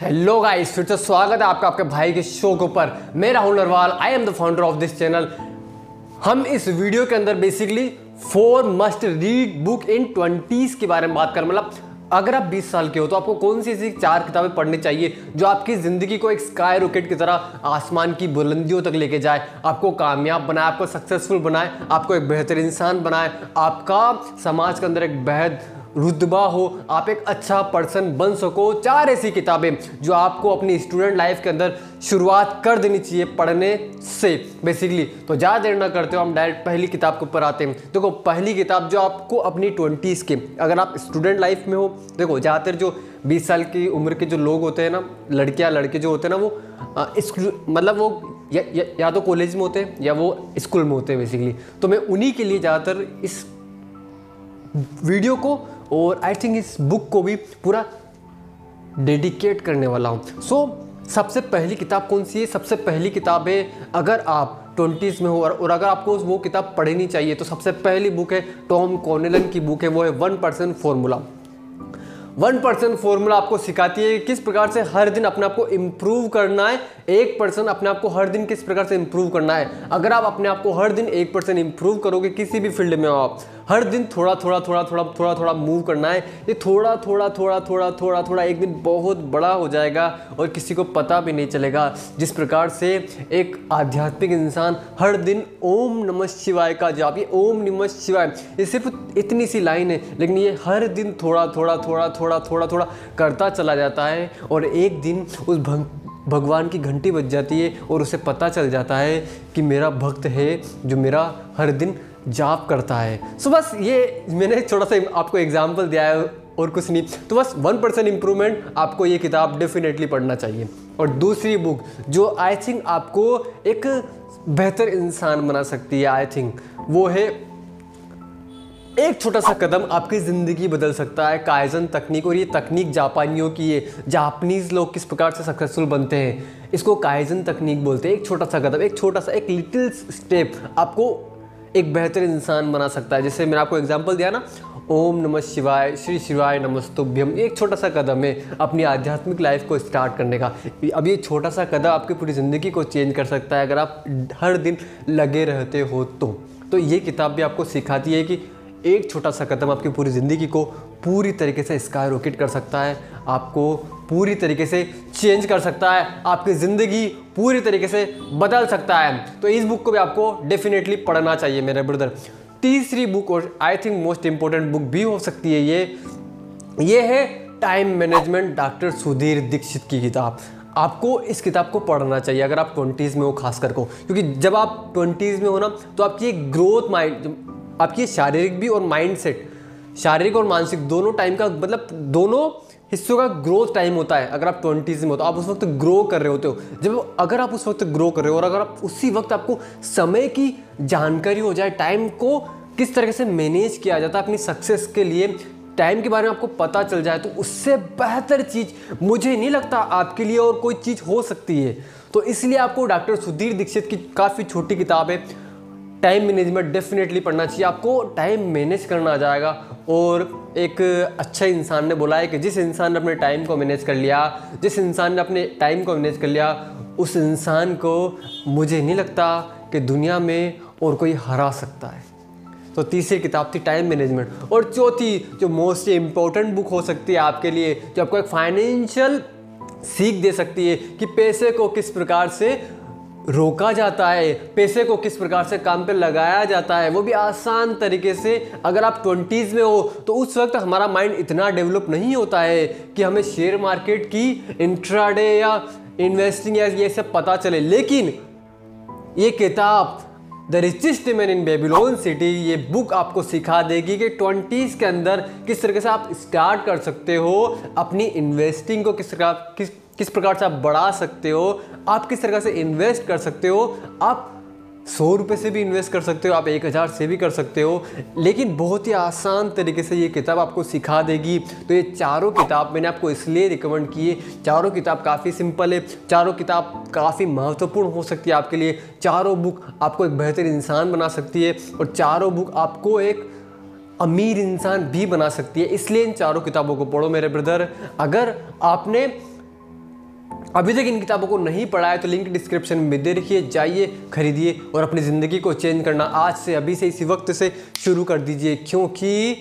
Hello guys फिर से स्वागत है आपका, आपके भाई के शो के ऊपर। मैं Rahul Narwal I am the founder of this channel हम इस वीडियो के अंदर basically four must read book in twenties के बारे में बात कर मतलब अगर आप 20 साल के हो तो आपको कौन सी ऐसी चार किताबें पढ़नी चाहिए जो आपकी ज़िंदगी को एक स्काई रॉकेट की तरह आसमान की बुलंदियों तक लेके जाए, आपको कामयाब बनाए, आपको सक्सेसफुल बनाए, आपको एक बेहतर इंसान बनाए, आपका समाज के अंदर एक बेहद रुतबा हो आप एक अच्छा पर्सन बन सको। चार ऐसी किताबें जो आपको अपनी स्टूडेंट लाइफ के अंदर शुरुआत कर देनी चाहिए पढ़ने से बेसिकली तो ज़्यादा देर ना करते हो हम डायरेक्ट पहली किताब के ऊपर आते हैं। देखो पहली किताब जो आपको अपनी ट्वेंटीज़ के अगर आप स्टूडेंट लाइफ में हो देखो ज़्यादातर जो 20 साल की उम्र के जो लोग होते हैं ना लड़कियाँ लड़के जो होते हैं ना वो मतलब वो या, या, या तो कॉलेज में होते हैं या वो स्कूल में होते हैं बेसिकली तो मैं उन्हीं के लिए ज़्यादातर इस वीडियो को और आई थिंक इस बुक को भी पूरा डेडिकेट करने वाला हूँ। सो so, सबसे पहली किताब कौन सी है? सबसे पहली किताब है अगर आप ट्वेंटीज़ में हो और अगर आपको वो किताब पढ़नी चाहिए तो सबसे पहली बुक है टॉम कॉर्नेलन की बुक है वो है one percent formula. One percent formula आपको सिखाती है कि किस प्रकार से हर दिन अपने आप को इम्प्रूव करना है एक परसेंट अपने आप को हर दिन किस प्रकार से इम्प्रूव करना है। अगर आप अपने आप को हर दिन एक परसेंट इम्प्रूव करोगे किसी भी फ़ील्ड में हो आप हर दिन थोड़ा थोड़ा थोड़ा थोड़ा थोड़ा थोड़ा मूव करना है ये थोड़ा थोड़ा थोड़ा थोड़ा थोड़ा थोड़ा एक दिन बहुत बड़ा हो जाएगा और किसी को पता भी नहीं चलेगा जिस प्रकार से एक आध्यात्मिक इंसान हर दिन ओम नमः शिवाय का जाप ये ओम नमः शिवाय ये सिर्फ़ इतनी सी लाइन है लेकिन ये हर दिन थोड़ा थोड़ा थोड़ा थोड़ा थोड़ा थोड़ा करता चला जाता है और एक दिन उस भगवान की घंटी बज जाती है और उसे पता चल जाता है कि मेरा भक्त है जो मेरा हर दिन जाप करता है। सो बस ये मैंने छोटा सा आपको एग्ज़ाम्पल दिया है और कुछ नहीं। तो बस वन परसेंट इम्प्रूवमेंट आपको ये किताब डेफिनेटली पढ़ना चाहिए। और दूसरी बुक जो आई थिंक आपको एक बेहतर इंसान बना सकती है आई थिंक वो है एक छोटा सा कदम आपकी ज़िंदगी बदल सकता है, कायजन तकनीक। और ये तकनीक जापानियों की है। जापानीज़ लोग किस प्रकार से सक्सेसफुल बनते हैं, इसको कायजन तकनीक बोलते हैं। एक छोटा सा कदम, एक छोटा सा, एक लिटिल स्टेप आपको एक बेहतर इंसान बना सकता है। जैसे मैंने आपको एग्ज़ाम्पल दिया ना, ओम नमः शिवाय, श्री शिवाय नमस्तुभ्यम एक छोटा सा कदम है अपनी आध्यात्मिक लाइफ को स्टार्ट करने का। अब ये छोटा सा कदम आपकी पूरी ज़िंदगी को चेंज कर सकता है अगर आप हर दिन लगे रहते हो तो। तो ये किताब भी आपको सिखाती है कि एक छोटा सा कदम आपकी पूरी ज़िंदगी को पूरी तरीके से स्काई रॉकेट कर सकता है। आपको पूरी तरीके से चेंज कर सकता है, आपकी ज़िंदगी पूरी तरीके से बदल सकता है। तो इस बुक को भी आपको डेफिनेटली पढ़ना चाहिए मेरे ब्रदर तीसरी बुक और I think most important book भी हो सकती है ये। ये है time management doctor Sudhir Dixit की किताब। आपको इस किताब को पढ़ना चाहिए अगर आप ट्वेंटीज़ में हो, खासकर को। क्योंकि जब आप ट्वेंटीज़ में हो ना तो आपकी ग्रोथ माइंड आपकी शारीरिक भी और माइंड सेट शारीरिक और मानसिक दोनों टाइम का मतलब दोनों हिस्सों का ग्रोथ टाइम होता है, अगर आप ट्वेंटीज में हो तो। आप उस वक्त ग्रो कर रहे होते हो। जब अगर आप उस वक्त ग्रो कर रहे हो और अगर आप उसी वक्त आपको समय की जानकारी हो जाए टाइम को किस तरह से मैनेज किया जाता है अपनी सक्सेस के लिए टाइम के बारे में आपको पता चल जाए तो उससे बेहतर चीज़ मुझे नहीं लगता आपके लिए और कोई चीज़ हो सकती है। तो इसलिए आपको डॉक्टर सुधीर दीक्षित की काफ़ी छोटी किताब है टाइम मैनेजमेंट डेफिनेटली पढ़ना चाहिए। आपको टाइम मैनेज करना आ जाएगा। और एक अच्छा इंसान ने बोला है कि जिस इंसान ने अपने टाइम को मैनेज कर लिया, जिस इंसान ने अपने टाइम को मैनेज कर लिया, उस इंसान को मुझे नहीं लगता कि दुनिया में और कोई हरा सकता है। तो तीसरी किताब थी टाइम मैनेजमेंट और चौथी, जो मोस्ट इम्पोर्टेंट बुक हो सकती है आपके लिए, जो आपको एक फाइनेंशियल सीख दे सकती है कि पैसे को किस प्रकार से रोका जाता है, पैसे को किस प्रकार से काम पे लगाया जाता है, वो भी आसान तरीके से अगर आप ट्वेंटीज़ में हो तो उस वक्त हमारा माइंड इतना डेवलप नहीं होता है कि हमें शेयर मार्केट की इंट्राडे या इन्वेस्टिंग या ये सब पता चले। लेकिन ये किताब, the richest man in Babylon city, ये बुक आपको सिखा देगी कि ट्वेंटीज़ के अंदर किस तरीके से आप स्टार्ट कर सकते हो अपनी इन्वेस्टिंग को, किस तरह किस किस प्रकार से आप बढ़ा सकते हो, आप किस तरह से इन्वेस्ट कर सकते हो, आप सौ रुपये से भी इन्वेस्ट कर सकते हो, आप एक हज़ार से भी कर सकते हो, लेकिन बहुत ही आसान तरीके से ये किताब आपको सिखा देगी। तो ये चारों किताब मैंने आपको इसलिए रिकमेंड की है चारों किताब काफ़ी सिंपल है, चारों किताब काफ़ी महत्वपूर्ण हो सकती है आपके लिए, चारों बुक आपको एक बेहतर इंसान बना सकती है और चारों बुक आपको एक अमीर इंसान भी बना सकती है। इसलिए इन चारों किताबों को पढ़ो मेरे ब्रदर अगर आपने अभी तक इन किताबों को नहीं पढ़ा है तो लिंक डिस्क्रिप्शन में दे रखिए, जाइए, खरीदिए और अपनी ज़िंदगी को चेंज करना आज से, अभी से, इसी वक्त से शुरू कर दीजिए, क्योंकि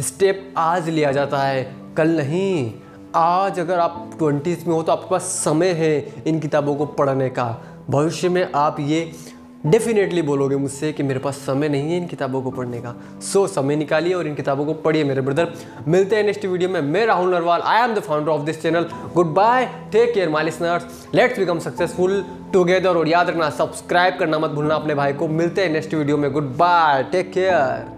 स्टेप आज लिया जाता है, कल नहीं। आज अगर आप ट्वेंटीज़ में हो तो आपके पास समय है इन किताबों को पढ़ने का। भविष्य में आप ये डेफिनेटली बोलोगे मुझसे कि मेरे पास समय नहीं है इन किताबों को पढ़ने का। सो so, समय निकालिए और इन किताबों को पढ़िए मेरे ब्रदर मिलते हैं नेक्स्ट वीडियो में। मैं Rahul Narwal I am the founder of this channel good bye take care my listeners let's become successful together और याद रखना सब्सक्राइब करना मत भूलना अपने भाई को। मिलते हैं नेक्स्ट वीडियो में। Good bye take care